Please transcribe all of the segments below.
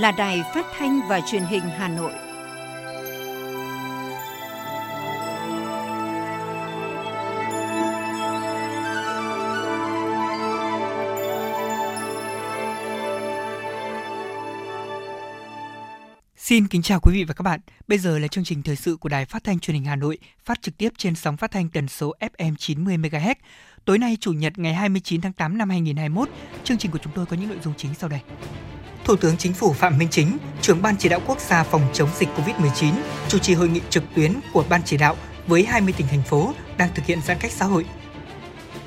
là Đài Phát thanh và Truyền hình Hà Nội. Xin kính chào quý vị và các bạn. Bây giờ là chương trình thời sự của Đài Phát thanh Truyền hình Hà Nội, phát trực tiếp trên sóng phát thanh tần số FM 90 MHz. Tối nay chủ nhật ngày 29 tháng 8 năm 2021, chương trình của chúng tôi có những nội dung chính sau đây. Thủ tướng Chính phủ Phạm Minh Chính, trưởng Ban chỉ đạo quốc gia phòng chống dịch COVID-19, chủ trì hội nghị trực tuyến của Ban chỉ đạo với 20 tỉnh thành phố đang thực hiện giãn cách xã hội.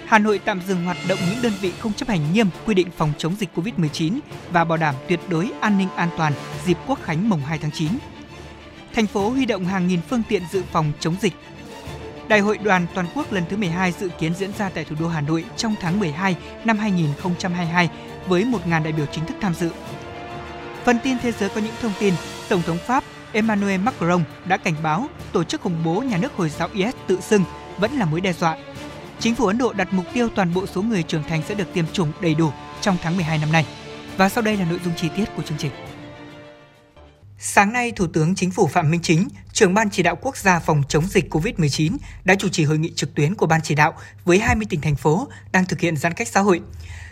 Hà Nội tạm dừng hoạt động những đơn vị không chấp hành nghiêm quy định phòng chống dịch COVID-19 và bảo đảm tuyệt đối an ninh an toàn dịp Quốc khánh mùng 2 tháng 9. Thành phố huy động hàng nghìn phương tiện dự phòng chống dịch. Đại hội đoàn toàn quốc lần thứ 12 dự kiến diễn ra tại thủ đô Hà Nội trong tháng 12 năm 2022 với 1.000 đại biểu chính thức tham dự. Phần tin thế giới có những thông tin, Tổng thống Pháp Emmanuel Macron đã cảnh báo tổ chức khủng bố nhà nước Hồi giáo IS tự xưng vẫn là mối đe dọa. Chính phủ Ấn Độ đặt mục tiêu toàn bộ số người trưởng thành sẽ được tiêm chủng đầy đủ trong tháng 12 năm nay. Và sau đây là nội dung chi tiết của chương trình. Sáng nay, Thủ tướng Chính phủ Phạm Minh Chính, trưởng Ban chỉ đạo quốc gia phòng chống dịch COVID-19 đã chủ trì hội nghị trực tuyến của Ban chỉ đạo với 20 tỉnh thành phố đang thực hiện giãn cách xã hội.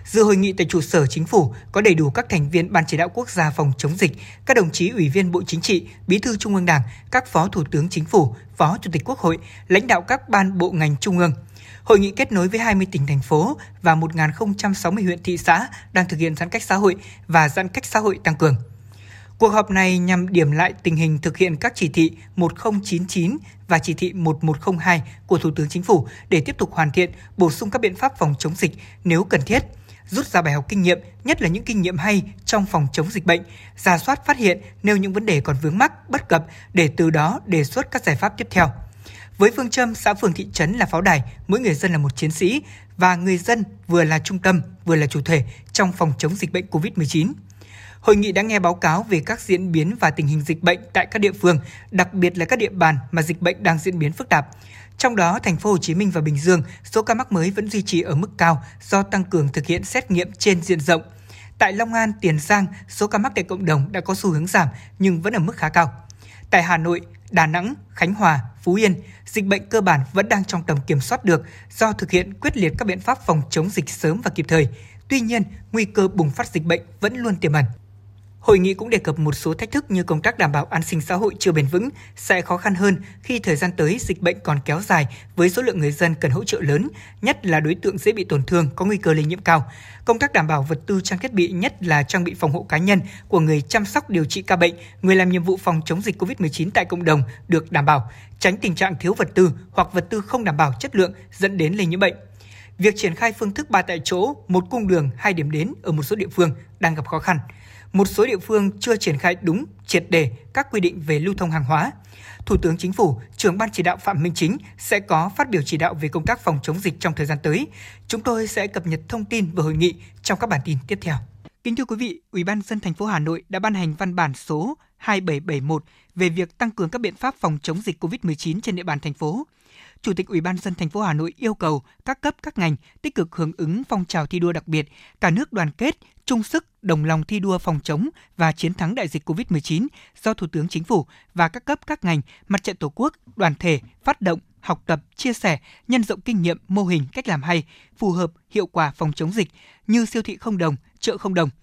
Dự hội nghị tại trụ sở chính phủ có đầy đủ các thành viên Ban chỉ đạo quốc gia phòng chống dịch, các đồng chí ủy viên Bộ Chính trị, Bí thư Trung ương Đảng, các phó thủ tướng chính phủ, phó chủ tịch Quốc hội, lãnh đạo các ban bộ ngành trung ương. Hội nghị kết nối với 20 tỉnh thành phố và 1.060 huyện thị xã đang thực hiện giãn cách xã hội và giãn cách xã hội tăng cường. Cuộc họp này nhằm điểm lại tình hình thực hiện các chỉ thị 1099 và chỉ thị 1102 của Thủ tướng Chính phủ để tiếp tục hoàn thiện, bổ sung các biện pháp phòng chống dịch nếu cần thiết – rút ra bài học kinh nghiệm, nhất là những kinh nghiệm hay trong phòng chống dịch bệnh, ra soát phát hiện nêu những vấn đề còn vướng mắc, bất cập để từ đó đề xuất các giải pháp tiếp theo. Với phương châm xã phường thị trấn là pháo đài, mỗi người dân là một chiến sĩ và người dân vừa là trung tâm, vừa là chủ thể trong phòng chống dịch bệnh COVID-19. Hội nghị đã nghe báo cáo về các diễn biến và tình hình dịch bệnh tại các địa phương, đặc biệt là các địa bàn mà dịch bệnh đang diễn biến phức tạp. Trong đó, thành phố Hồ Chí Minh và Bình Dương, số ca mắc mới vẫn duy trì ở mức cao do tăng cường thực hiện xét nghiệm trên diện rộng. Tại Long An, Tiền Giang, số ca mắc tại cộng đồng đã có xu hướng giảm nhưng vẫn ở mức khá cao. Tại Hà Nội, Đà Nẵng, Khánh Hòa, Phú Yên, dịch bệnh cơ bản vẫn đang trong tầm kiểm soát được do thực hiện quyết liệt các biện pháp phòng chống dịch sớm và kịp thời. Tuy nhiên, nguy cơ bùng phát dịch bệnh vẫn luôn tiềm ẩn. Hội nghị cũng đề cập một số thách thức như công tác đảm bảo an sinh xã hội chưa bền vững sẽ khó khăn hơn khi thời gian tới dịch bệnh còn kéo dài với số lượng người dân cần hỗ trợ lớn, nhất là đối tượng dễ bị tổn thương có nguy cơ lây nhiễm cao. Công tác đảm bảo vật tư trang thiết bị nhất là trang bị phòng hộ cá nhân của người chăm sóc điều trị ca bệnh, người làm nhiệm vụ phòng chống dịch COVID-19 tại cộng đồng được đảm bảo, tránh tình trạng thiếu vật tư hoặc vật tư không đảm bảo chất lượng dẫn đến lây nhiễm bệnh việc triển khai phương thức ba tại chỗ, một cung đường, hai điểm đến ở một số địa phương đang gặp khó khăn một số địa phương chưa triển khai đúng, triệt đề các quy định về lưu thông hàng hóa. Thủ tướng Chính phủ, trưởng ban chỉ đạo Phạm Minh Chính sẽ có phát biểu chỉ đạo về công tác phòng chống dịch trong thời gian tới. Chúng tôi sẽ cập nhật thông tin về hội nghị trong các bản tin tiếp theo. Kính thưa quý vị, Ủy ban dân thành phố Hà Nội đã ban hành văn bản số 2771 về việc tăng cường các biện pháp phòng chống dịch COVID-19 trên địa bàn thành phố. Chủ tịch Ủy ban dân thành phố Hà Nội yêu cầu các cấp các ngành tích cực hưởng ứng phong trào thi đua đặc biệt, cả nước đoàn kết, chung sức, đồng lòng thi đua phòng chống và chiến thắng đại dịch COVID-19 do Thủ tướng Chính phủ và các cấp các ngành, mặt trận Tổ quốc, đoàn thể phát động, học tập, chia sẻ, nhân rộng kinh nghiệm, mô hình, cách làm hay, phù hợp, hiệu quả phòng chống dịch như siêu thị không đồng, chợ không đồng –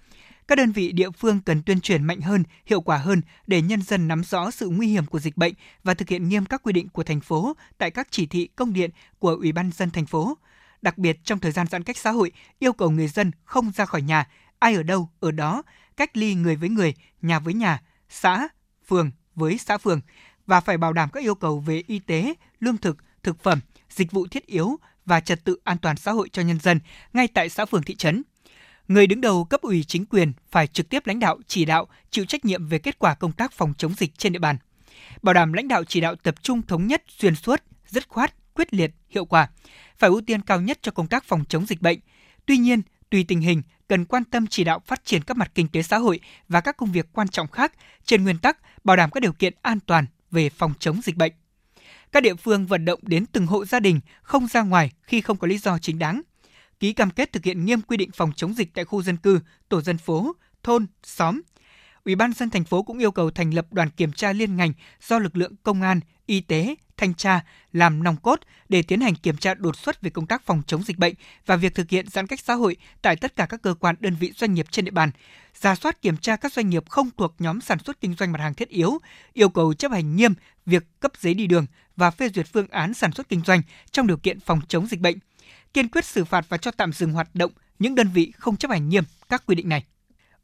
các đơn vị địa phương cần tuyên truyền mạnh hơn, hiệu quả hơn để nhân dân nắm rõ sự nguy hiểm của dịch bệnh và thực hiện nghiêm các quy định của thành phố tại các chỉ thị công điện của Ủy ban dân thành phố. Đặc biệt trong thời gian giãn cách xã hội, yêu cầu người dân không ra khỏi nhà, ai ở đâu ở đó, cách ly người với người, nhà với nhà, xã, phường với xã phường và phải bảo đảm các yêu cầu về y tế, lương thực, thực phẩm, dịch vụ thiết yếu và trật tự an toàn xã hội cho nhân dân ngay tại xã phường thị trấn người đứng đầu cấp ủy chính quyền phải trực tiếp lãnh đạo, chỉ đạo, chịu trách nhiệm về kết quả công tác phòng chống dịch trên địa bàn. Bảo đảm lãnh đạo chỉ đạo tập trung thống nhất, xuyên suốt, dứt khoát, quyết liệt, hiệu quả, phải ưu tiên cao nhất cho công tác phòng chống dịch bệnh. Tuy nhiên, tùy tình hình, cần quan tâm chỉ đạo phát triển các mặt kinh tế xã hội và các công việc quan trọng khác trên nguyên tắc bảo đảm các điều kiện an toàn về phòng chống dịch bệnh. Các địa phương vận động đến từng hộ gia đình không ra ngoài khi không có lý do chính đáng, ký cam kết thực hiện nghiêm quy định phòng chống dịch tại khu dân cư, tổ dân phố, thôn, xóm. Ủy ban dân thành phố cũng yêu cầu thành lập đoàn kiểm tra liên ngành do lực lượng công an, y tế, thanh tra làm nòng cốt để tiến hành kiểm tra đột xuất về công tác phòng chống dịch bệnh và việc thực hiện giãn cách xã hội tại tất cả các cơ quan đơn vị doanh nghiệp trên địa bàn. Ra soát kiểm tra các doanh nghiệp không thuộc nhóm sản xuất kinh doanh mặt hàng thiết yếu, yêu cầu chấp hành nghiêm việc cấp giấy đi đường và phê duyệt phương án sản xuất kinh doanh trong điều kiện phòng chống dịch bệnh. Kiên quyết xử phạt và cho tạm dừng hoạt động những đơn vị không chấp hành nghiêm các quy định này.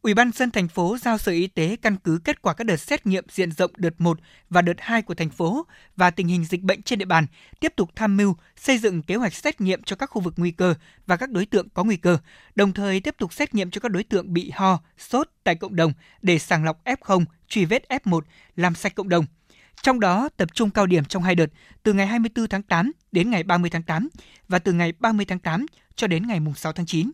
Ủy ban dân thành phố giao Sở Y tế căn cứ kết quả các đợt xét nghiệm diện rộng đợt 1 và đợt 2 của thành phố và tình hình dịch bệnh trên địa bàn, tiếp tục tham mưu xây dựng kế hoạch xét nghiệm cho các khu vực nguy cơ và các đối tượng có nguy cơ, đồng thời tiếp tục xét nghiệm cho các đối tượng bị ho, sốt tại cộng đồng để sàng lọc F0, truy vết F1, làm sạch cộng đồng. Trong đó tập trung cao điểm trong hai đợt từ ngày 24 tháng 8 đến ngày 30 tháng 8 và từ ngày 30 tháng 8 cho đến ngày 6 tháng 9.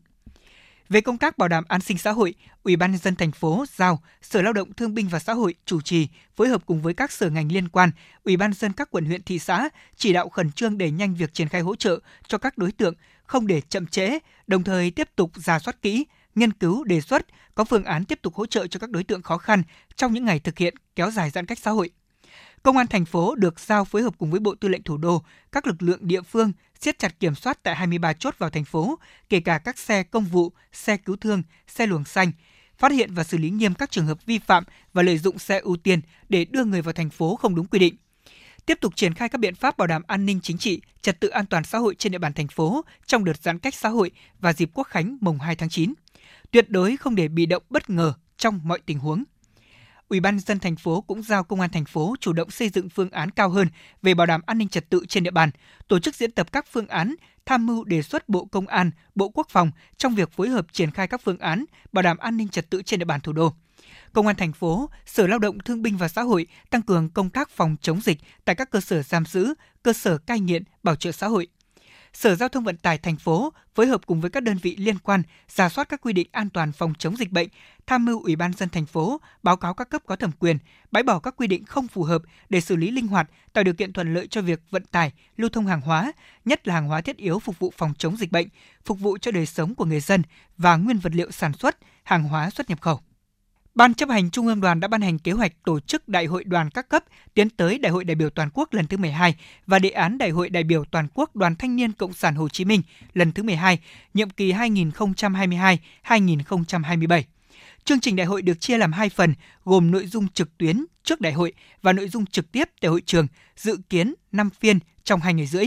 Về công tác bảo đảm an sinh xã hội, Ủy ban nhân dân thành phố giao Sở Lao động Thương binh và Xã hội chủ trì phối hợp cùng với các sở ngành liên quan, Ủy ban dân các quận huyện thị xã chỉ đạo khẩn trương đẩy nhanh việc triển khai hỗ trợ cho các đối tượng, không để chậm trễ, đồng thời tiếp tục giả soát kỹ, nghiên cứu đề xuất có phương án tiếp tục hỗ trợ cho các đối tượng khó khăn trong những ngày thực hiện kéo dài giãn cách xã hội. Công an thành phố được giao phối hợp cùng với Bộ Tư lệnh Thủ đô, các lực lượng địa phương siết chặt kiểm soát tại 23 chốt vào thành phố, kể cả các xe công vụ, xe cứu thương, xe luồng xanh, phát hiện và xử lý nghiêm các trường hợp vi phạm và lợi dụng xe ưu tiên để đưa người vào thành phố không đúng quy định. Tiếp tục triển khai các biện pháp bảo đảm an ninh chính trị, trật tự an toàn xã hội trên địa bàn thành phố trong đợt giãn cách xã hội và dịp Quốc khánh mùng 2 tháng 9. Tuyệt đối không để bị động bất ngờ trong mọi tình huống. Ủy ban dân thành phố cũng giao công an thành phố chủ động xây dựng phương án cao hơn về bảo đảm an ninh trật tự trên địa bàn, tổ chức diễn tập các phương án, tham mưu đề xuất Bộ Công an, Bộ Quốc phòng trong việc phối hợp triển khai các phương án bảo đảm an ninh trật tự trên địa bàn thủ đô. Công an thành phố, Sở Lao động Thương binh và Xã hội tăng cường công tác phòng chống dịch tại các cơ sở giam giữ, cơ sở cai nghiện, bảo trợ xã hội – Sở Giao thông Vận tải thành phố phối hợp cùng với các đơn vị liên quan giả soát các quy định an toàn phòng chống dịch bệnh, tham mưu Ủy ban dân thành phố báo cáo các cấp có thẩm quyền, bãi bỏ các quy định không phù hợp để xử lý linh hoạt, tạo điều kiện thuận lợi cho việc vận tải, lưu thông hàng hóa, nhất là hàng hóa thiết yếu phục vụ phòng chống dịch bệnh, phục vụ cho đời sống của người dân và nguyên vật liệu sản xuất, hàng hóa xuất nhập khẩu. Ban chấp hành Trung ương đoàn đã ban hành kế hoạch tổ chức Đại hội đoàn các cấp tiến tới Đại hội đại biểu toàn quốc lần thứ 12 và đề án Đại hội đại biểu toàn quốc Đoàn Thanh niên Cộng sản Hồ Chí Minh lần thứ 12, nhiệm kỳ 2022-2027. Chương trình đại hội được chia làm hai phần, gồm nội dung trực tuyến trước đại hội và nội dung trực tiếp tại hội trường, dự kiến 5 phiên trong 2 ngày rưỡi.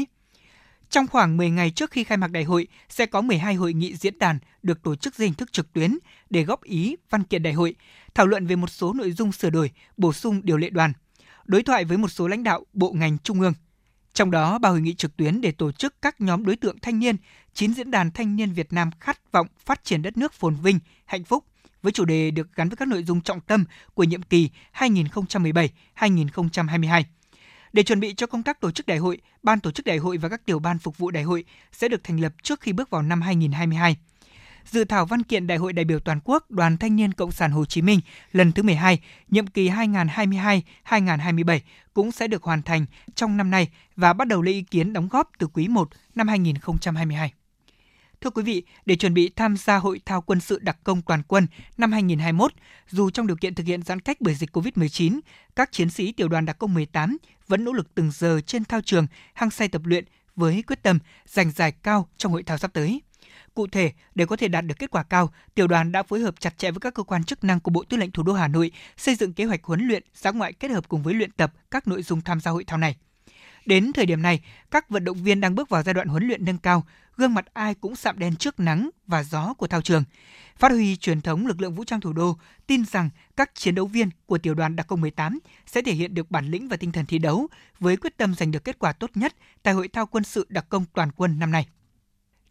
Trong khoảng 10 ngày trước khi khai mạc đại hội, sẽ có 12 hội nghị diễn đàn được tổ chức dưới hình thức trực tuyến để góp ý văn kiện đại hội, thảo luận về một số nội dung sửa đổi, bổ sung điều lệ đoàn, đối thoại với một số lãnh đạo bộ ngành trung ương. Trong đó, ba hội nghị trực tuyến để tổ chức các nhóm đối tượng thanh niên, 9 diễn đàn thanh niên Việt Nam khát vọng phát triển đất nước phồn vinh, hạnh phúc, với chủ đề được gắn với các nội dung trọng tâm của nhiệm kỳ 2017-2022. Để chuẩn bị cho công tác tổ chức đại hội, ban tổ chức đại hội và các tiểu ban phục vụ đại hội sẽ được thành lập trước khi bước vào năm 2022. Dự thảo văn kiện Đại hội đại biểu toàn quốc Đoàn Thanh niên Cộng sản Hồ Chí Minh lần thứ 12, nhiệm kỳ 2022-2027 cũng sẽ được hoàn thành trong năm nay và bắt đầu lấy ý kiến đóng góp từ quý 1 năm 2022. Thưa quý vị, để chuẩn bị tham gia hội thao quân sự đặc công toàn quân năm 2021, dù trong điều kiện thực hiện giãn cách bởi dịch COVID-19, các chiến sĩ tiểu đoàn đặc công 18 vẫn nỗ lực từng giờ trên thao trường, hăng say tập luyện với quyết tâm giành giải cao trong hội thao sắp tới. Cụ thể, để có thể đạt được kết quả cao, tiểu đoàn đã phối hợp chặt chẽ với các cơ quan chức năng của Bộ Tư lệnh Thủ đô Hà Nội xây dựng kế hoạch huấn luyện, giã ngoại kết hợp cùng với luyện tập các nội dung tham gia hội thao này. Đến thời điểm này, các vận động viên đang bước vào giai đoạn huấn luyện nâng cao, gương mặt ai cũng sạm đen trước nắng và gió của thao trường. Phát huy truyền thống lực lượng vũ trang thủ đô, tin rằng các chiến đấu viên của tiểu đoàn đặc công 18 sẽ thể hiện được bản lĩnh và tinh thần thi đấu với quyết tâm giành được kết quả tốt nhất tại hội thao quân sự đặc công toàn quân năm nay.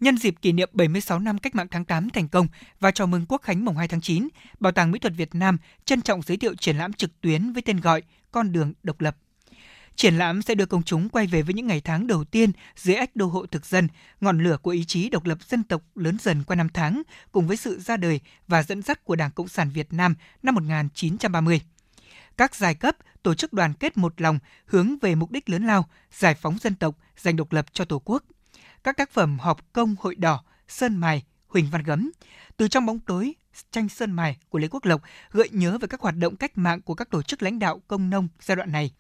Nhân dịp kỷ niệm 76 năm Cách mạng tháng 8 thành công và chào mừng Quốc khánh mùng 2 tháng 9, Bảo tàng Mỹ thuật Việt Nam trân trọng giới thiệu triển lãm trực tuyến với tên gọi Con đường độc lập Triển lãm sẽ đưa công chúng quay về với những ngày tháng đầu tiên dưới ách đô hộ thực dân, ngọn lửa của ý chí độc lập dân tộc lớn dần qua năm tháng, cùng với sự ra đời và dẫn dắt của Đảng Cộng sản Việt Nam năm 1930. Các giai cấp, tổ chức đoàn kết một lòng hướng về mục đích lớn lao, giải phóng dân tộc, giành độc lập cho Tổ quốc. Các tác phẩm họp công hội đỏ, sơn mài, huỳnh văn gấm, từ trong bóng tối tranh sơn mài của Lê Quốc Lộc gợi nhớ về các hoạt động cách mạng của các tổ chức lãnh đạo công nông giai đoạn này.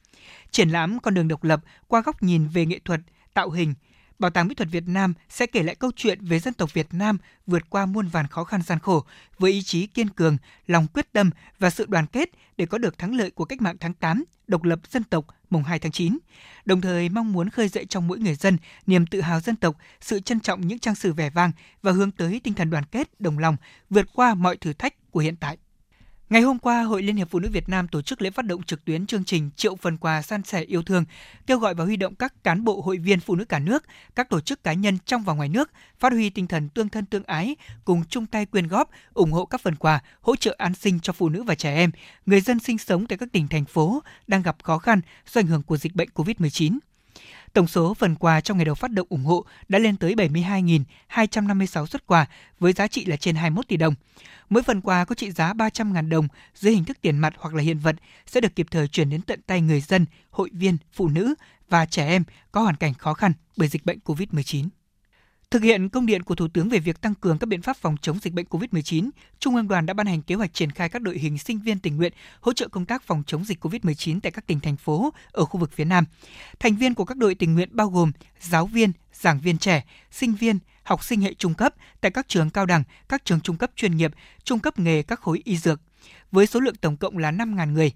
Triển lãm Con đường độc lập qua góc nhìn về nghệ thuật, tạo hình, Bảo tàng Mỹ thuật Việt Nam sẽ kể lại câu chuyện về dân tộc Việt Nam vượt qua muôn vàn khó khăn gian khổ với ý chí kiên cường, lòng quyết tâm và sự đoàn kết để có được thắng lợi của cách mạng tháng 8, độc lập dân tộc mùng 2 tháng 9. Đồng thời mong muốn khơi dậy trong mỗi người dân niềm tự hào dân tộc, sự trân trọng những trang sử vẻ vang và hướng tới tinh thần đoàn kết, đồng lòng, vượt qua mọi thử thách của hiện tại. Ngày hôm qua, Hội Liên hiệp Phụ nữ Việt Nam tổ chức lễ phát động trực tuyến chương trình Triệu phần quà san sẻ yêu thương, kêu gọi và huy động các cán bộ hội viên phụ nữ cả nước, các tổ chức cá nhân trong và ngoài nước phát huy tinh thần tương thân tương ái, cùng chung tay quyên góp, ủng hộ các phần quà, hỗ trợ an sinh cho phụ nữ và trẻ em, người dân sinh sống tại các tỉnh thành phố đang gặp khó khăn do ảnh hưởng của dịch bệnh COVID-19. Tổng số phần quà trong ngày đầu phát động ủng hộ đã lên tới 72.256 xuất quà với giá trị là trên 21 tỷ đồng. Mỗi phần quà có trị giá 300.000 đồng dưới hình thức tiền mặt hoặc là hiện vật sẽ được kịp thời chuyển đến tận tay người dân, hội viên, phụ nữ và trẻ em có hoàn cảnh khó khăn bởi dịch bệnh COVID-19. Thực hiện công điện của Thủ tướng về việc tăng cường các biện pháp phòng chống dịch bệnh COVID-19, Trung ương đoàn đã ban hành kế hoạch triển khai các đội hình sinh viên tình nguyện hỗ trợ công tác phòng chống dịch COVID-19 tại các tỉnh thành phố ở khu vực phía Nam. Thành viên của các đội tình nguyện bao gồm giáo viên, giảng viên trẻ, sinh viên, học sinh hệ trung cấp tại các trường cao đẳng, các trường trung cấp chuyên nghiệp, trung cấp nghề các khối y dược, với số lượng tổng cộng là 5.000 người.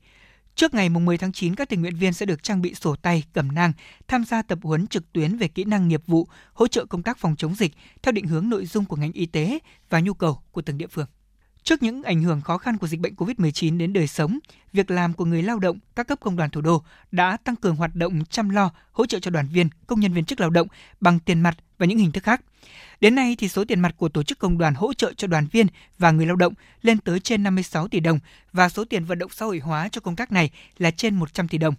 Trước ngày 10 tháng 9, các tình nguyện viên sẽ được trang bị sổ tay, cầm nang, tham gia tập huấn trực tuyến về kỹ năng nghiệp vụ, hỗ trợ công tác phòng chống dịch theo định hướng nội dung của ngành y tế và nhu cầu của từng địa phương. Trước những ảnh hưởng khó khăn của dịch bệnh COVID-19 đến đời sống, việc làm của người lao động, các cấp công đoàn thủ đô đã tăng cường hoạt động chăm lo, hỗ trợ cho đoàn viên, công nhân viên chức lao động bằng tiền mặt và những hình thức khác. Đến nay thì số tiền mặt của tổ chức công đoàn hỗ trợ cho đoàn viên và người lao động lên tới trên 56 tỷ đồng và số tiền vận động xã hội hóa cho công tác này là trên 100 tỷ đồng.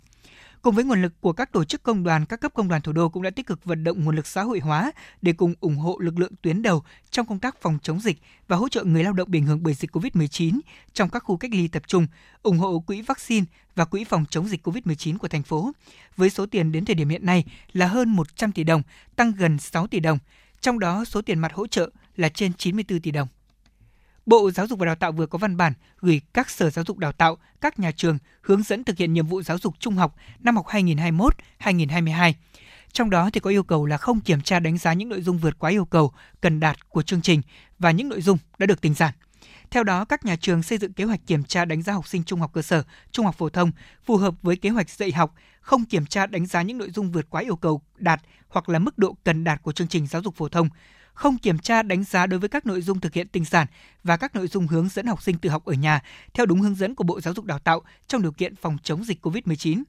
Cùng với nguồn lực của các tổ chức công đoàn, các cấp công đoàn thủ đô cũng đã tích cực vận động nguồn lực xã hội hóa để cùng ủng hộ lực lượng tuyến đầu trong công tác phòng chống dịch và hỗ trợ người lao động bị ảnh hưởng bởi dịch COVID-19 trong các khu cách ly tập trung, ủng hộ quỹ vaccine và quỹ phòng chống dịch COVID-19 của thành phố. Với số tiền đến thời điểm hiện nay là hơn 100 tỷ đồng, tăng gần 6 tỷ đồng, trong đó số tiền mặt hỗ trợ là trên 94 tỷ đồng. Bộ Giáo dục và Đào tạo vừa có văn bản gửi các sở giáo dục đào tạo, các nhà trường hướng dẫn thực hiện nhiệm vụ giáo dục trung học năm học 2021-2022. Trong đó thì có yêu cầu là không kiểm tra đánh giá những nội dung vượt quá yêu cầu cần đạt của chương trình và những nội dung đã được tinh giản. Theo đó, các nhà trường xây dựng kế hoạch kiểm tra đánh giá học sinh trung học cơ sở, trung học phổ thông phù hợp với kế hoạch dạy học, không kiểm tra đánh giá những nội dung vượt quá yêu cầu đạt hoặc là mức độ cần đạt của chương trình giáo dục phổ thông, không kiểm tra đánh giá đối với các nội dung thực hiện tinh giản và các nội dung hướng dẫn học sinh tự học ở nhà theo đúng hướng dẫn của Bộ Giáo dục Đào tạo trong điều kiện phòng chống dịch COVID-19.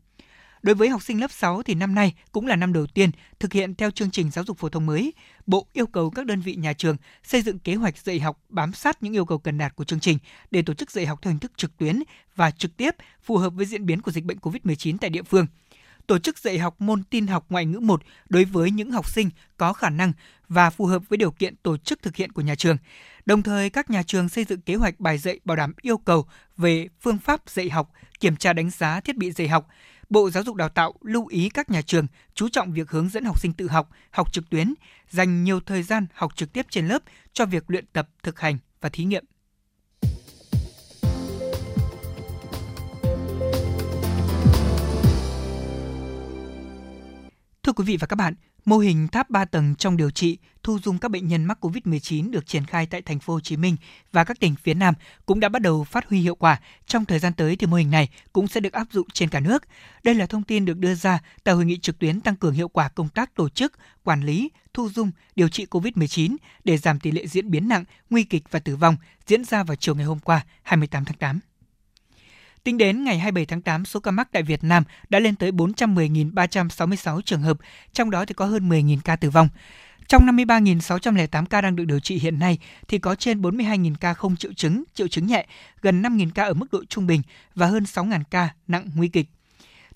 Đối với học sinh lớp 6 thì năm nay cũng là năm đầu tiên thực hiện theo chương trình giáo dục phổ thông mới. Bộ yêu cầu các đơn vị nhà trường xây dựng kế hoạch dạy học bám sát những yêu cầu cần đạt của chương trình để tổ chức dạy học theo hình thức trực tuyến và trực tiếp phù hợp với diễn biến của dịch bệnh COVID-19 tại địa phương tổ chức dạy học môn tin học ngoại ngữ 1 đối với những học sinh có khả năng và phù hợp với điều kiện tổ chức thực hiện của nhà trường. Đồng thời, các nhà trường xây dựng kế hoạch bài dạy bảo đảm yêu cầu về phương pháp dạy học, kiểm tra đánh giá thiết bị dạy học. Bộ Giáo dục Đào tạo lưu ý các nhà trường chú trọng việc hướng dẫn học sinh tự học, học trực tuyến, dành nhiều thời gian học trực tiếp trên lớp cho việc luyện tập, thực hành và thí nghiệm. Thưa quý vị và các bạn, mô hình tháp 3 tầng trong điều trị thu dung các bệnh nhân mắc COVID-19 được triển khai tại thành phố Hồ Chí Minh và các tỉnh phía Nam cũng đã bắt đầu phát huy hiệu quả. Trong thời gian tới thì mô hình này cũng sẽ được áp dụng trên cả nước. Đây là thông tin được đưa ra tại hội nghị trực tuyến tăng cường hiệu quả công tác tổ chức, quản lý, thu dung, điều trị COVID-19 để giảm tỷ lệ diễn biến nặng, nguy kịch và tử vong diễn ra vào chiều ngày hôm qua, 28 tháng 8. Tính đến ngày 27 tháng 8, số ca mắc tại Việt Nam đã lên tới 410.366 trường hợp, trong đó thì có hơn 10.000 ca tử vong. Trong 53.608 ca đang được điều trị hiện nay thì có trên 42.000 ca không triệu chứng, triệu chứng nhẹ, gần 5.000 ca ở mức độ trung bình và hơn 6.000 ca nặng nguy kịch.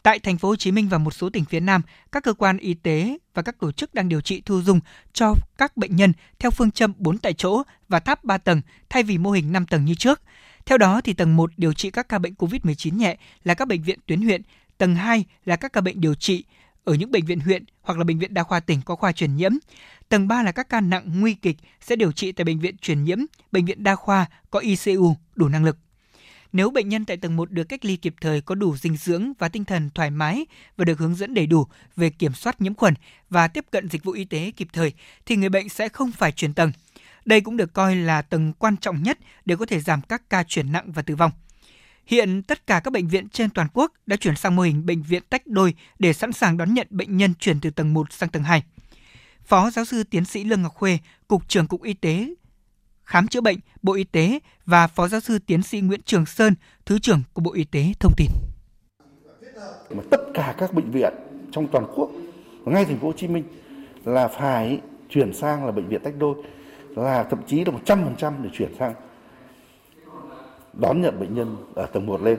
Tại thành phố Hồ Chí Minh và một số tỉnh phía Nam, các cơ quan y tế và các tổ chức đang điều trị thu dung cho các bệnh nhân theo phương châm 4 tại chỗ và tháp 3 tầng thay vì mô hình 5 tầng như trước. Theo đó, thì tầng 1 điều trị các ca bệnh COVID-19 nhẹ là các bệnh viện tuyến huyện, tầng 2 là các ca bệnh điều trị ở những bệnh viện huyện hoặc là bệnh viện đa khoa tỉnh có khoa truyền nhiễm. Tầng 3 là các ca nặng nguy kịch sẽ điều trị tại bệnh viện truyền nhiễm, bệnh viện đa khoa có ICU đủ năng lực. Nếu bệnh nhân tại tầng 1 được cách ly kịp thời có đủ dinh dưỡng và tinh thần thoải mái và được hướng dẫn đầy đủ về kiểm soát nhiễm khuẩn và tiếp cận dịch vụ y tế kịp thời thì người bệnh sẽ không phải chuyển tầng. Đây cũng được coi là tầng quan trọng nhất để có thể giảm các ca chuyển nặng và tử vong. Hiện tất cả các bệnh viện trên toàn quốc đã chuyển sang mô hình bệnh viện tách đôi để sẵn sàng đón nhận bệnh nhân chuyển từ tầng 1 sang tầng 2. Phó giáo sư tiến sĩ Lương Ngọc Khuê, Cục trưởng Cục Y tế Khám chữa bệnh, Bộ Y tế và Phó giáo sư tiến sĩ Nguyễn Trường Sơn, Thứ trưởng của Bộ Y tế thông tin. Mà tất cả các bệnh viện trong toàn quốc, ngay thành phố Hồ Chí Minh là phải chuyển sang là bệnh viện tách đôi là thậm chí là 100% để chuyển sang đón nhận bệnh nhân ở tầng 1 lên.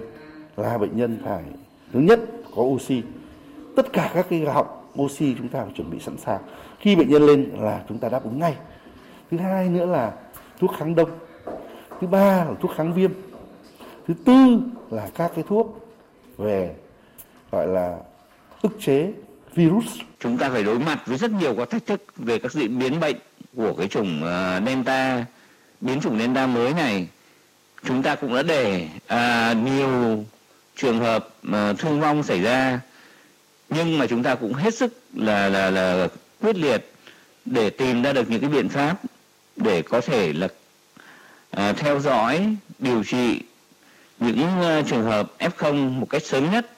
Là bệnh nhân phải, thứ nhất có oxy. Tất cả các cái học oxy chúng ta phải chuẩn bị sẵn sàng. Khi bệnh nhân lên là chúng ta đáp ứng ngay. Thứ hai nữa là thuốc kháng đông. Thứ ba là thuốc kháng viêm. Thứ tư là các cái thuốc về gọi là ức chế virus. Chúng ta phải đối mặt với rất nhiều các thách thức về các diễn biến bệnh của cái chủng ờ, delta biến chủng delta mới này chúng ta cũng đã để à, nhiều trường hợp à, thương vong xảy ra. Nhưng mà chúng ta cũng hết sức là là là quyết liệt để tìm ra được những cái biện pháp để có thể là à, theo dõi điều trị những uh, trường hợp F0 một cách sớm nhất.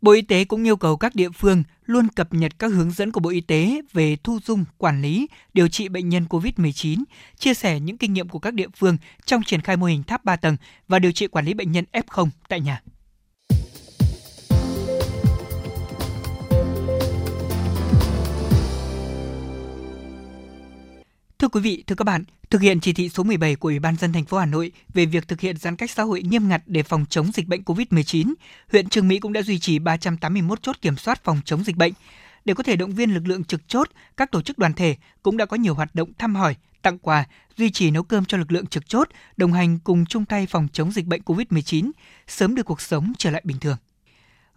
Bộ Y tế cũng yêu cầu các địa phương luôn cập nhật các hướng dẫn của Bộ Y tế về thu dung, quản lý, điều trị bệnh nhân COVID-19, chia sẻ những kinh nghiệm của các địa phương trong triển khai mô hình tháp 3 tầng và điều trị quản lý bệnh nhân F0 tại nhà. Thưa quý vị, thưa các bạn, thực hiện chỉ thị số 17 của Ủy ban dân thành phố Hà Nội về việc thực hiện giãn cách xã hội nghiêm ngặt để phòng chống dịch bệnh COVID-19, huyện Trường Mỹ cũng đã duy trì 381 chốt kiểm soát phòng chống dịch bệnh. Để có thể động viên lực lượng trực chốt, các tổ chức đoàn thể cũng đã có nhiều hoạt động thăm hỏi, tặng quà, duy trì nấu cơm cho lực lượng trực chốt, đồng hành cùng chung tay phòng chống dịch bệnh COVID-19, sớm đưa cuộc sống trở lại bình thường.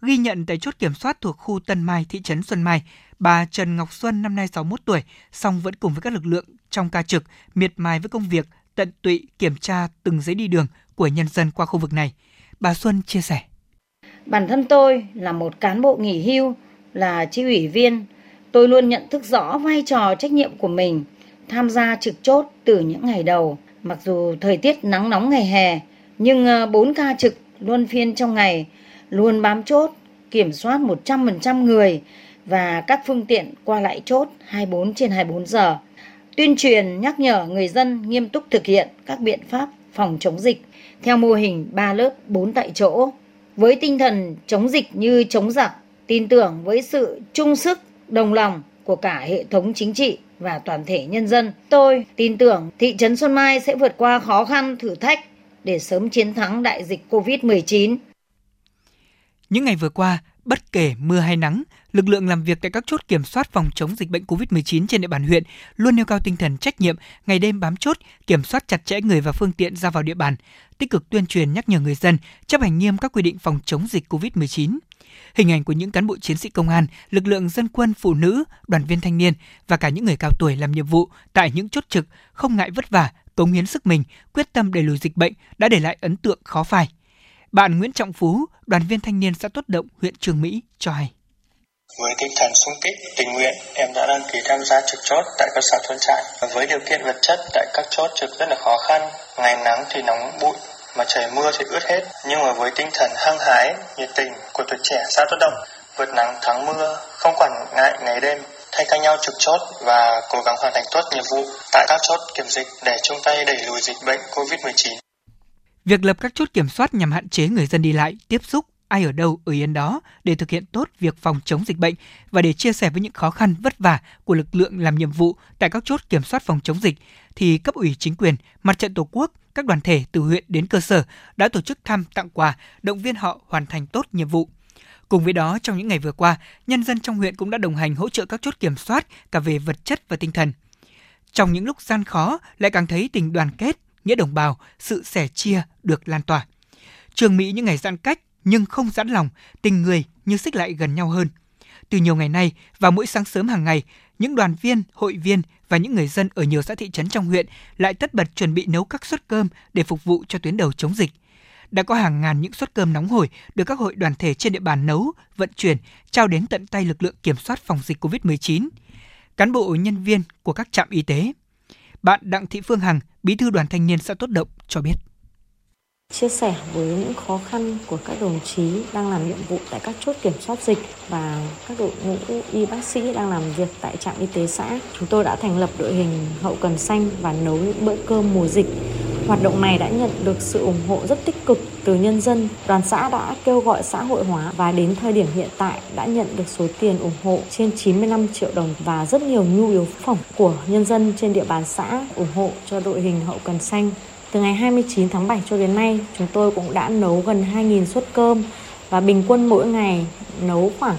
Ghi nhận tại chốt kiểm soát thuộc khu Tân Mai, thị trấn Xuân Mai, bà Trần Ngọc Xuân năm nay 61 tuổi, song vẫn cùng với các lực lượng trong ca trực, miệt mài với công việc, tận tụy kiểm tra từng giấy đi đường của nhân dân qua khu vực này. Bà Xuân chia sẻ. Bản thân tôi là một cán bộ nghỉ hưu, là chi ủy viên, tôi luôn nhận thức rõ vai trò trách nhiệm của mình tham gia trực chốt từ những ngày đầu. Mặc dù thời tiết nắng nóng ngày hè, nhưng ờ, 4 ca trực luôn phiên trong ngày luôn bám chốt, kiểm soát 100% người và các phương tiện qua lại chốt 24 trên 24 giờ tuyên truyền nhắc nhở người dân nghiêm túc thực hiện các biện pháp phòng chống dịch theo mô hình 3 lớp 4 tại chỗ. Với tinh thần chống dịch như chống giặc, tin tưởng với sự chung sức, đồng lòng của cả hệ thống chính trị và toàn thể nhân dân, tôi tin tưởng thị trấn Xuân Mai sẽ vượt qua khó khăn, thử thách để sớm chiến thắng đại dịch COVID-19. Những ngày vừa qua, bất kể mưa hay nắng, lực lượng làm việc tại các chốt kiểm soát phòng chống dịch bệnh COVID-19 trên địa bàn huyện luôn nêu cao tinh thần trách nhiệm, ngày đêm bám chốt, kiểm soát chặt chẽ người và phương tiện ra vào địa bàn, tích cực tuyên truyền nhắc nhở người dân chấp hành nghiêm các quy định phòng chống dịch COVID-19. Hình ảnh của những cán bộ chiến sĩ công an, lực lượng dân quân, phụ nữ, đoàn viên thanh niên và cả những người cao tuổi làm nhiệm vụ tại những chốt trực không ngại vất vả, cống hiến sức mình, quyết tâm đẩy lùi dịch bệnh đã để lại ấn tượng khó phai. Bạn Nguyễn Trọng Phú, đoàn viên thanh niên xã Tốt Động, huyện Trường Mỹ cho hay. Với tinh thần sung kích, tình nguyện, em đã đăng ký tham gia trực chốt tại cơ sở thôn trại. Với điều kiện vật chất tại các chốt trực rất là khó khăn, ngày nắng thì nóng bụi, mà trời mưa thì ướt hết. Nhưng mà với tinh thần hăng hái, nhiệt tình của tuổi trẻ xã Tốt Động, vượt nắng thắng mưa, không quản ngại ngày đêm, thay ca nhau trực chốt và cố gắng hoàn thành tốt nhiệm vụ tại các chốt kiểm dịch để chung tay đẩy lùi dịch bệnh COVID-19. Việc lập các chốt kiểm soát nhằm hạn chế người dân đi lại, tiếp xúc, ai ở đâu ở yên đó để thực hiện tốt việc phòng chống dịch bệnh và để chia sẻ với những khó khăn vất vả của lực lượng làm nhiệm vụ tại các chốt kiểm soát phòng chống dịch thì cấp ủy chính quyền, mặt trận tổ quốc, các đoàn thể từ huyện đến cơ sở đã tổ chức thăm tặng quà, động viên họ hoàn thành tốt nhiệm vụ. Cùng với đó, trong những ngày vừa qua, nhân dân trong huyện cũng đã đồng hành hỗ trợ các chốt kiểm soát cả về vật chất và tinh thần. Trong những lúc gian khó, lại càng thấy tình đoàn kết, nghĩa đồng bào, sự sẻ chia được lan tỏa. Trường Mỹ những ngày giãn cách nhưng không giãn lòng, tình người như xích lại gần nhau hơn. từ nhiều ngày nay và mỗi sáng sớm hàng ngày, những đoàn viên, hội viên và những người dân ở nhiều xã thị trấn trong huyện lại tất bật chuẩn bị nấu các suất cơm để phục vụ cho tuyến đầu chống dịch. Đã có hàng ngàn những suất cơm nóng hổi được các hội đoàn thể trên địa bàn nấu, vận chuyển, trao đến tận tay lực lượng kiểm soát phòng dịch COVID-19. Cán bộ nhân viên của các trạm y tế. Bạn Đặng Thị Phương Hằng, Bí thư Đoàn Thanh niên xã Tốt Động cho biết chia sẻ với những khó khăn của các đồng chí đang làm nhiệm vụ tại các chốt kiểm soát dịch và các đội ngũ y bác sĩ đang làm việc tại trạm y tế xã. Chúng tôi đã thành lập đội hình hậu cần xanh và nấu những bữa cơm mùa dịch. Hoạt động này đã nhận được sự ủng hộ rất tích cực từ nhân dân. Đoàn xã đã kêu gọi xã hội hóa và đến thời điểm hiện tại đã nhận được số tiền ủng hộ trên 95 triệu đồng và rất nhiều nhu yếu phẩm của nhân dân trên địa bàn xã ủng hộ cho đội hình hậu cần xanh. Từ ngày 29 tháng 7 cho đến nay, chúng tôi cũng đã nấu gần 2.000 suất cơm và bình quân mỗi ngày nấu khoảng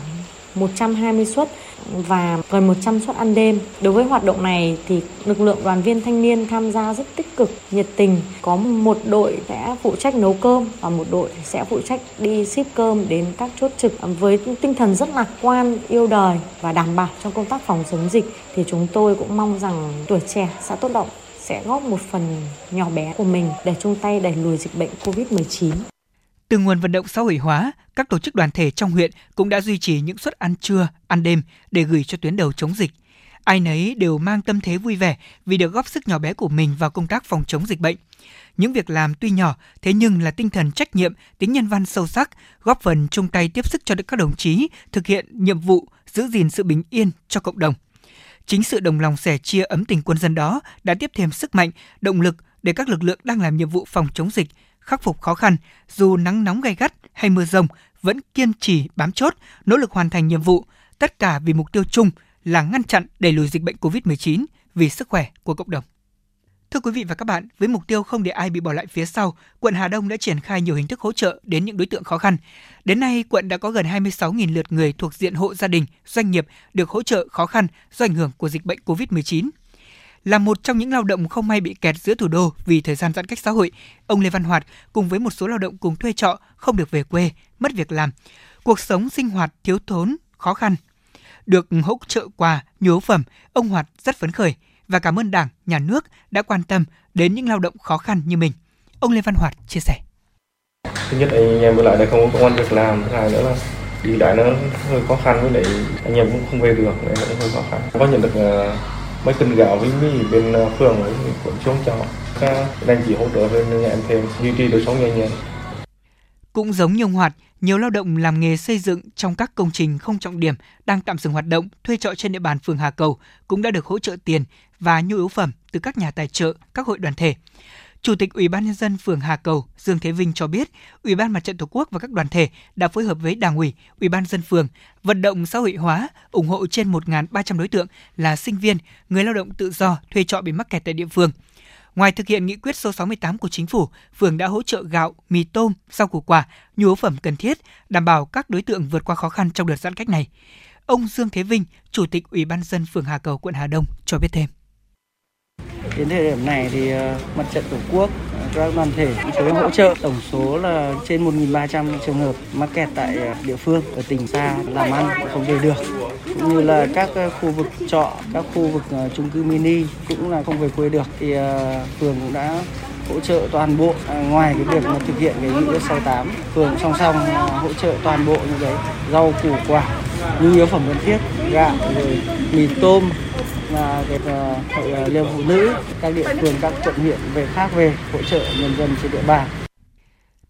120 suất và gần 100 suất ăn đêm. Đối với hoạt động này thì lực lượng đoàn viên thanh niên tham gia rất tích cực, nhiệt tình. Có một đội sẽ phụ trách nấu cơm và một đội sẽ phụ trách đi ship cơm đến các chốt trực với tinh thần rất lạc quan, yêu đời và đảm bảo trong công tác phòng chống dịch thì chúng tôi cũng mong rằng tuổi trẻ sẽ Tốt Động sẽ góp một phần nhỏ bé của mình để chung tay đẩy lùi dịch bệnh COVID-19. Từ nguồn vận động xã hội hóa, các tổ chức đoàn thể trong huyện cũng đã duy trì những suất ăn trưa, ăn đêm để gửi cho tuyến đầu chống dịch. Ai nấy đều mang tâm thế vui vẻ vì được góp sức nhỏ bé của mình vào công tác phòng chống dịch bệnh. Những việc làm tuy nhỏ, thế nhưng là tinh thần trách nhiệm, tính nhân văn sâu sắc, góp phần chung tay tiếp sức cho các đồng chí thực hiện nhiệm vụ giữ gìn sự bình yên cho cộng đồng. Chính sự đồng lòng sẻ chia ấm tình quân dân đó đã tiếp thêm sức mạnh, động lực để các lực lượng đang làm nhiệm vụ phòng chống dịch, khắc phục khó khăn, dù nắng nóng gay gắt hay mưa rông, vẫn kiên trì bám chốt, nỗ lực hoàn thành nhiệm vụ, tất cả vì mục tiêu chung là ngăn chặn đẩy lùi dịch bệnh COVID-19 vì sức khỏe của cộng đồng. Thưa quý vị và các bạn, với mục tiêu không để ai bị bỏ lại phía sau, quận Hà Đông đã triển khai nhiều hình thức hỗ trợ đến những đối tượng khó khăn. Đến nay, quận đã có gần 26.000 lượt người thuộc diện hộ gia đình, doanh nghiệp được hỗ trợ khó khăn do ảnh hưởng của dịch bệnh COVID-19. Là một trong những lao động không may bị kẹt giữa thủ đô vì thời gian giãn cách xã hội, ông Lê Văn Hoạt cùng với một số lao động cùng thuê trọ không được về quê, mất việc làm. Cuộc sống sinh hoạt thiếu thốn, khó khăn. Được hỗ trợ quà, nhu yếu phẩm, ông Hoạt rất phấn khởi – và cảm ơn Đảng, Nhà nước đã quan tâm đến những lao động khó khăn như mình. Ông Lê Văn Hoạt chia sẻ. Thứ nhất anh em với lại đây không có công an việc làm, thứ hai nữa là đi lại nó hơi khó khăn với lại anh em cũng không về được nên nó cũng hơi khó khăn. Có nhận được uh, mấy cân gạo với mì bên uh, phường với quận xuống cho anh chị hỗ trợ bên nhà em thêm duy trì đời sống nhanh nhanh. Cũng giống như ông Hoạt, nhiều lao động làm nghề xây dựng trong các công trình không trọng điểm đang tạm dừng hoạt động, thuê trọ trên địa bàn phường Hà Cầu cũng đã được hỗ trợ tiền và nhu yếu phẩm từ các nhà tài trợ, các hội đoàn thể. Chủ tịch Ủy ban nhân dân phường Hà Cầu Dương Thế Vinh cho biết, Ủy ban Mặt trận Tổ quốc và các đoàn thể đã phối hợp với Đảng ủy, Ủy ban dân phường vận động xã hội hóa, ủng hộ trên 1.300 đối tượng là sinh viên, người lao động tự do thuê trọ bị mắc kẹt tại địa phương. Ngoài thực hiện nghị quyết số 68 của chính phủ, phường đã hỗ trợ gạo, mì tôm, rau củ quả, nhu yếu phẩm cần thiết, đảm bảo các đối tượng vượt qua khó khăn trong đợt giãn cách này. Ông Dương Thế Vinh, Chủ tịch Ủy ban dân phường Hà Cầu, quận Hà Đông cho biết thêm. Đến thời điểm này thì ờ, mặt trận tổ quốc, các đoàn thể cũng hỗ trợ tổng số là trên 1.300 trường hợp mắc kẹt tại à, địa phương ở tỉnh xa làm ăn không về được. Cũng như là các à, khu vực trọ, các khu vực à, chung cư mini cũng là không về quê được. Thì phường cũng đã hỗ trợ toàn bộ ngoài cái việc mà thực hiện cái nghị quyết 68 phường song song hỗ trợ toàn bộ những đấy rau củ quả nhu yếu phẩm cần thiết gạo rồi mì tôm và à, hội à, liên phụ nữ các địa phương các quận huyện về khác về hỗ trợ nhân dân trên địa bàn.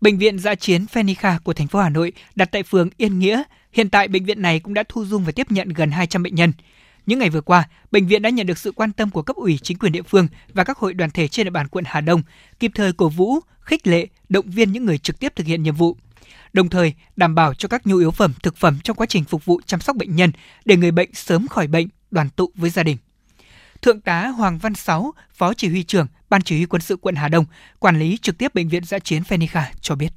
Bệnh viện Giã chiến Phenica của thành phố Hà Nội đặt tại phường Yên Nghĩa. Hiện tại bệnh viện này cũng đã thu dung và tiếp nhận gần 200 bệnh nhân. Những ngày vừa qua, bệnh viện đã nhận được sự quan tâm của cấp ủy chính quyền địa phương và các hội đoàn thể trên địa bàn quận Hà Đông, kịp thời cổ vũ, khích lệ, động viên những người trực tiếp thực hiện nhiệm vụ. Đồng thời, đảm bảo cho các nhu yếu phẩm, thực phẩm trong quá trình phục vụ chăm sóc bệnh nhân để người bệnh sớm khỏi bệnh, đoàn tụ với gia đình. Thượng tá Hoàng Văn Sáu, Phó Chỉ huy trưởng Ban Chỉ huy Quân sự quận Hà Đông, quản lý trực tiếp bệnh viện giã chiến Phenica cho biết.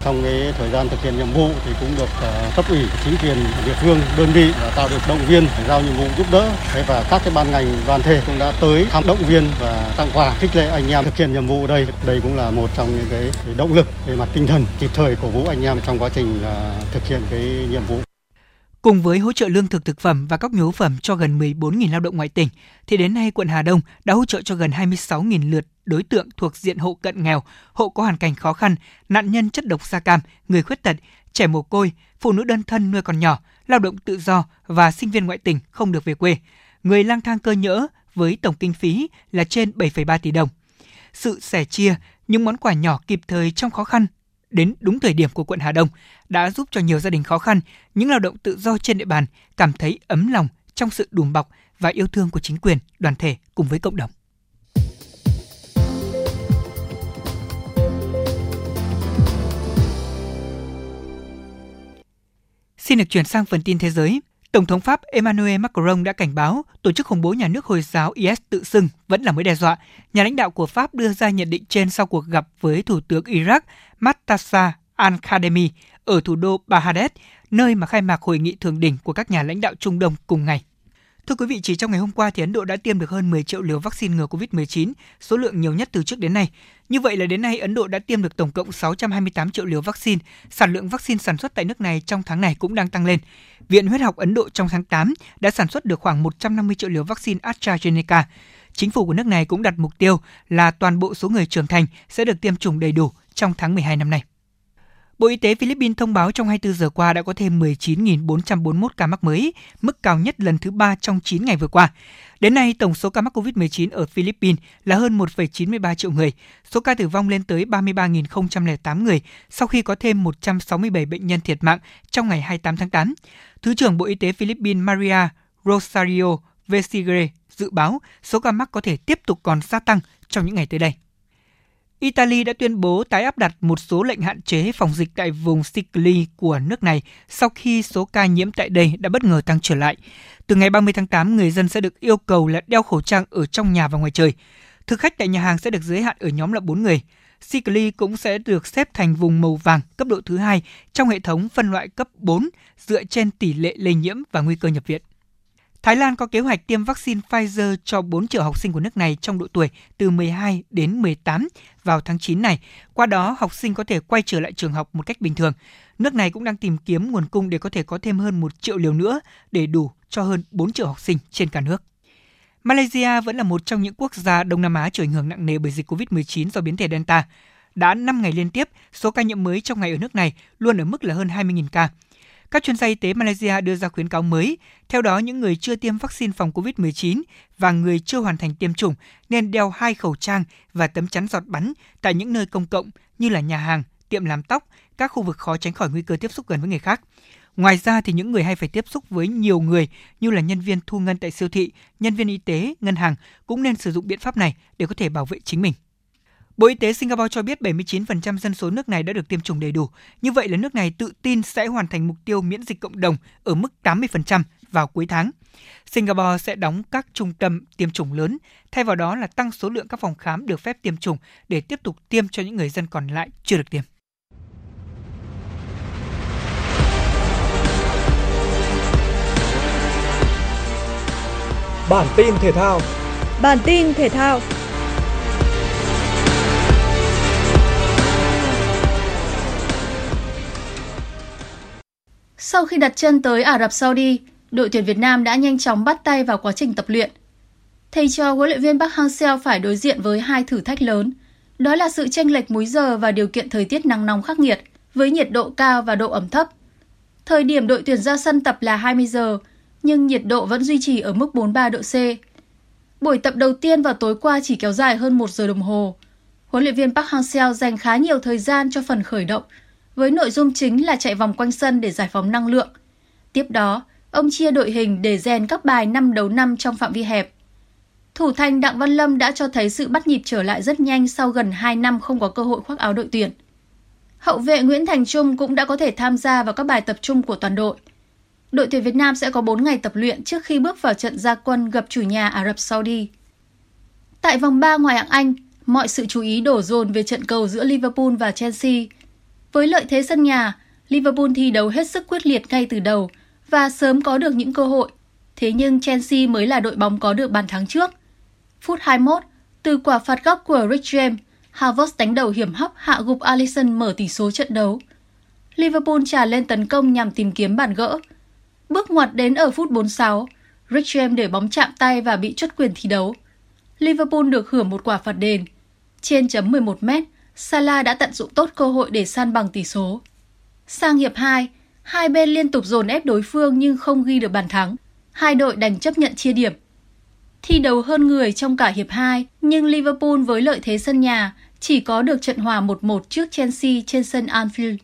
Trong cái thời gian thực hiện nhiệm vụ thì cũng được ờ, cấp ủy chính quyền địa phương đơn vị và tạo được động viên giao nhiệm vụ giúp đỡ. Và các cái ban ngành đoàn thể cũng đã tới thăm động viên và tặng quà khích lệ anh em thực hiện nhiệm vụ ở đây. Đây cũng là một trong những cái, động lực về mặt tinh thần kịp thời cổ vũ anh em trong quá trình ờ, thực hiện cái nhiệm vụ. Cùng với hỗ trợ lương thực thực phẩm và các nhu phẩm cho gần 14.000 lao động ngoại tỉnh, thì đến nay quận Hà Đông đã hỗ trợ cho gần 26.000 lượt đối tượng thuộc diện hộ cận nghèo, hộ có hoàn cảnh khó khăn, nạn nhân chất độc da cam, người khuyết tật, trẻ mồ côi, phụ nữ đơn thân nuôi con nhỏ, lao động tự do và sinh viên ngoại tỉnh không được về quê, người lang thang cơ nhỡ với tổng kinh phí là trên 7,3 tỷ đồng. Sự sẻ chia, những món quà nhỏ kịp thời trong khó khăn đến đúng thời điểm của quận Hà Đông đã giúp cho nhiều gia đình khó khăn, những lao động tự do trên địa bàn cảm thấy ấm lòng trong sự đùm bọc và yêu thương của chính quyền, đoàn thể cùng với cộng đồng. Xin được chuyển sang phần tin thế giới. Tổng thống Pháp Emmanuel Macron đã cảnh báo tổ chức khủng bố nhà nước Hồi giáo IS tự xưng vẫn là mối đe dọa. Nhà lãnh đạo của Pháp đưa ra nhận định trên sau cuộc gặp với Thủ tướng Iraq Mattasa al-Khademi ở thủ đô Baghdad, nơi mà khai mạc hội nghị thượng đỉnh của các nhà lãnh đạo Trung Đông cùng ngày. Thưa quý vị, chỉ trong ngày hôm qua thì Ấn Độ đã tiêm được hơn 10 triệu liều vaccine ngừa COVID-19, số lượng nhiều nhất từ trước đến nay. Như vậy là đến nay Ấn Độ đã tiêm được tổng cộng 628 triệu liều vaccine. Sản lượng vaccine sản xuất tại nước này trong tháng này cũng đang tăng lên. Viện Huyết học Ấn Độ trong tháng 8 đã sản xuất được khoảng 150 triệu liều vaccine AstraZeneca. Chính phủ của nước này cũng đặt mục tiêu là toàn bộ số người trưởng thành sẽ được tiêm chủng đầy đủ trong tháng 12 năm nay. Bộ Y tế Philippines thông báo trong 24 giờ qua đã có thêm 19.441 ca mắc mới, mức cao nhất lần thứ ba trong 9 ngày vừa qua. Đến nay, tổng số ca mắc COVID-19 ở Philippines là hơn 1,93 triệu người. Số ca tử vong lên tới 33.008 người sau khi có thêm 167 bệnh nhân thiệt mạng trong ngày 28 tháng 8. Thứ trưởng Bộ Y tế Philippines Maria Rosario Vesigre dự báo số ca mắc có thể tiếp tục còn gia tăng trong những ngày tới đây. Italy đã tuyên bố tái áp đặt một số lệnh hạn chế phòng dịch tại vùng Sicily của nước này sau khi số ca nhiễm tại đây đã bất ngờ tăng trở lại. Từ ngày 30 tháng 8, người dân sẽ được yêu cầu là đeo khẩu trang ở trong nhà và ngoài trời. Thực khách tại nhà hàng sẽ được giới hạn ở nhóm là 4 người. Sicily cũng sẽ được xếp thành vùng màu vàng cấp độ thứ hai trong hệ thống phân loại cấp 4 dựa trên tỷ lệ lây nhiễm và nguy cơ nhập viện. Thái Lan có kế hoạch tiêm vaccine Pfizer cho 4 triệu học sinh của nước này trong độ tuổi từ 12 đến 18 vào tháng 9 này. Qua đó, học sinh có thể quay trở lại trường học một cách bình thường. Nước này cũng đang tìm kiếm nguồn cung để có thể có thêm hơn 1 triệu liều nữa để đủ cho hơn 4 triệu học sinh trên cả nước. Malaysia vẫn là một trong những quốc gia Đông Nam Á chịu ảnh hưởng nặng nề bởi dịch COVID-19 do biến thể Delta. Đã 5 ngày liên tiếp, số ca nhiễm mới trong ngày ở nước này luôn ở mức là hơn 20.000 ca. Các chuyên gia y tế Malaysia đưa ra khuyến cáo mới. Theo đó, những người chưa tiêm vaccine phòng COVID-19 và người chưa hoàn thành tiêm chủng nên đeo hai khẩu trang và tấm chắn giọt bắn tại những nơi công cộng như là nhà hàng, tiệm làm tóc, các khu vực khó tránh khỏi nguy cơ tiếp xúc gần với người khác. Ngoài ra thì những người hay phải tiếp xúc với nhiều người như là nhân viên thu ngân tại siêu thị, nhân viên y tế, ngân hàng cũng nên sử dụng biện pháp này để có thể bảo vệ chính mình. Bộ Y tế Singapore cho biết 79% dân số nước này đã được tiêm chủng đầy đủ. Như vậy là nước này tự tin sẽ hoàn thành mục tiêu miễn dịch cộng đồng ở mức 80% vào cuối tháng. Singapore sẽ đóng các trung tâm tiêm chủng lớn, thay vào đó là tăng số lượng các phòng khám được phép tiêm chủng để tiếp tục tiêm cho những người dân còn lại chưa được tiêm. Bản tin thể thao Bản tin thể thao Sau khi đặt chân tới Ả Rập Saudi, đội tuyển Việt Nam đã nhanh chóng bắt tay vào quá trình tập luyện. Thầy trò huấn luyện viên Park Hang-seo phải đối diện với hai thử thách lớn. Đó là sự chênh lệch múi giờ và điều kiện thời tiết nắng nóng khắc nghiệt với nhiệt độ cao và độ ẩm thấp. Thời điểm đội tuyển ra sân tập là 20 giờ, nhưng nhiệt độ vẫn duy trì ở mức 43 độ C. Buổi tập đầu tiên vào tối qua chỉ kéo dài hơn 1 giờ đồng hồ. Huấn luyện viên Park Hang-seo dành khá nhiều thời gian cho phần khởi động với nội dung chính là chạy vòng quanh sân để giải phóng năng lượng. Tiếp đó, ông chia đội hình để rèn các bài năm đấu năm trong phạm vi hẹp. Thủ thành Đặng Văn Lâm đã cho thấy sự bắt nhịp trở lại rất nhanh sau gần 2 năm không có cơ hội khoác áo đội tuyển. Hậu vệ Nguyễn Thành Trung cũng đã có thể tham gia vào các bài tập trung của toàn đội. Đội tuyển Việt Nam sẽ có 4 ngày tập luyện trước khi bước vào trận gia quân gặp chủ nhà Ả Rập Saudi. Tại vòng 3 ngoài hạng Anh, mọi sự chú ý đổ dồn về trận cầu giữa Liverpool và Chelsea – với lợi thế sân nhà, Liverpool thi đấu hết sức quyết liệt ngay từ đầu và sớm có được những cơ hội. Thế nhưng Chelsea mới là đội bóng có được bàn thắng trước. Phút 21, từ quả phạt góc của Rich James, Havertz đánh đầu hiểm hóc hạ gục Alisson mở tỷ số trận đấu. Liverpool trả lên tấn công nhằm tìm kiếm bàn gỡ. Bước ngoặt đến ở phút 46, Rich James để bóng chạm tay và bị chốt quyền thi đấu. Liverpool được hưởng một quả phạt đền. Trên chấm 11 mét, Salah đã tận dụng tốt cơ hội để san bằng tỷ số. Sang hiệp 2, hai bên liên tục dồn ép đối phương nhưng không ghi được bàn thắng. Hai đội đành chấp nhận chia điểm. Thi đấu hơn người trong cả hiệp 2, nhưng Liverpool với lợi thế sân nhà chỉ có được trận hòa 1-1 trước Chelsea trên sân Anfield.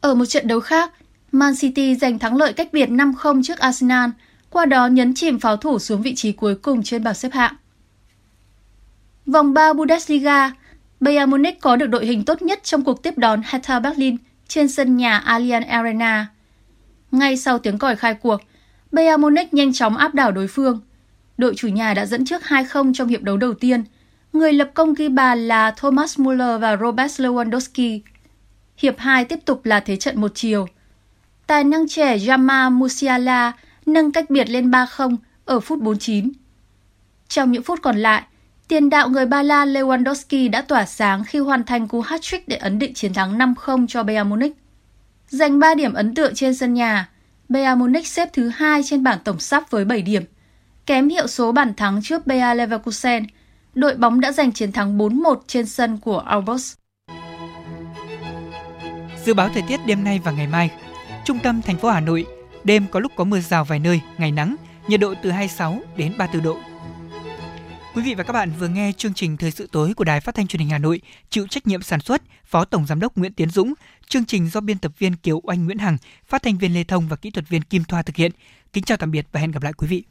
Ở một trận đấu khác, Man City giành thắng lợi cách biệt 5-0 trước Arsenal, qua đó nhấn chìm pháo thủ xuống vị trí cuối cùng trên bảng xếp hạng. Vòng 3 Bundesliga, Bayern Munich có được đội hình tốt nhất trong cuộc tiếp đón Hertha Berlin trên sân nhà Allianz Arena. Ngay sau tiếng còi khai cuộc, Bayern Munich nhanh chóng áp đảo đối phương. Đội chủ nhà đã dẫn trước 2-0 trong hiệp đấu đầu tiên. Người lập công ghi bàn là Thomas Muller và Robert Lewandowski. Hiệp 2 tiếp tục là thế trận một chiều. Tài năng trẻ Jama Musiala nâng cách biệt lên 3-0 ở phút 49. Trong những phút còn lại, tiền đạo người Ba Lan Lewandowski đã tỏa sáng khi hoàn thành cú hat-trick để ấn định chiến thắng 5-0 cho Bayern Munich. Giành 3 điểm ấn tượng trên sân nhà, Bayern Munich xếp thứ hai trên bảng tổng sắp với 7 điểm. Kém hiệu số bàn thắng trước Bayer Leverkusen, đội bóng đã giành chiến thắng 4-1 trên sân của Albus. Dự báo thời tiết đêm nay và ngày mai. Trung tâm thành phố Hà Nội, đêm có lúc có mưa rào vài nơi, ngày nắng, nhiệt độ từ 26 đến 34 độ. Quý vị và các bạn vừa nghe chương trình Thời sự tối của Đài Phát thanh Truyền hình Hà Nội, chịu trách nhiệm sản xuất Phó Tổng Giám đốc Nguyễn Tiến Dũng, chương trình do biên tập viên Kiều Oanh Nguyễn Hằng, phát thanh viên Lê Thông và kỹ thuật viên Kim Thoa thực hiện. Kính chào tạm biệt và hẹn gặp lại quý vị.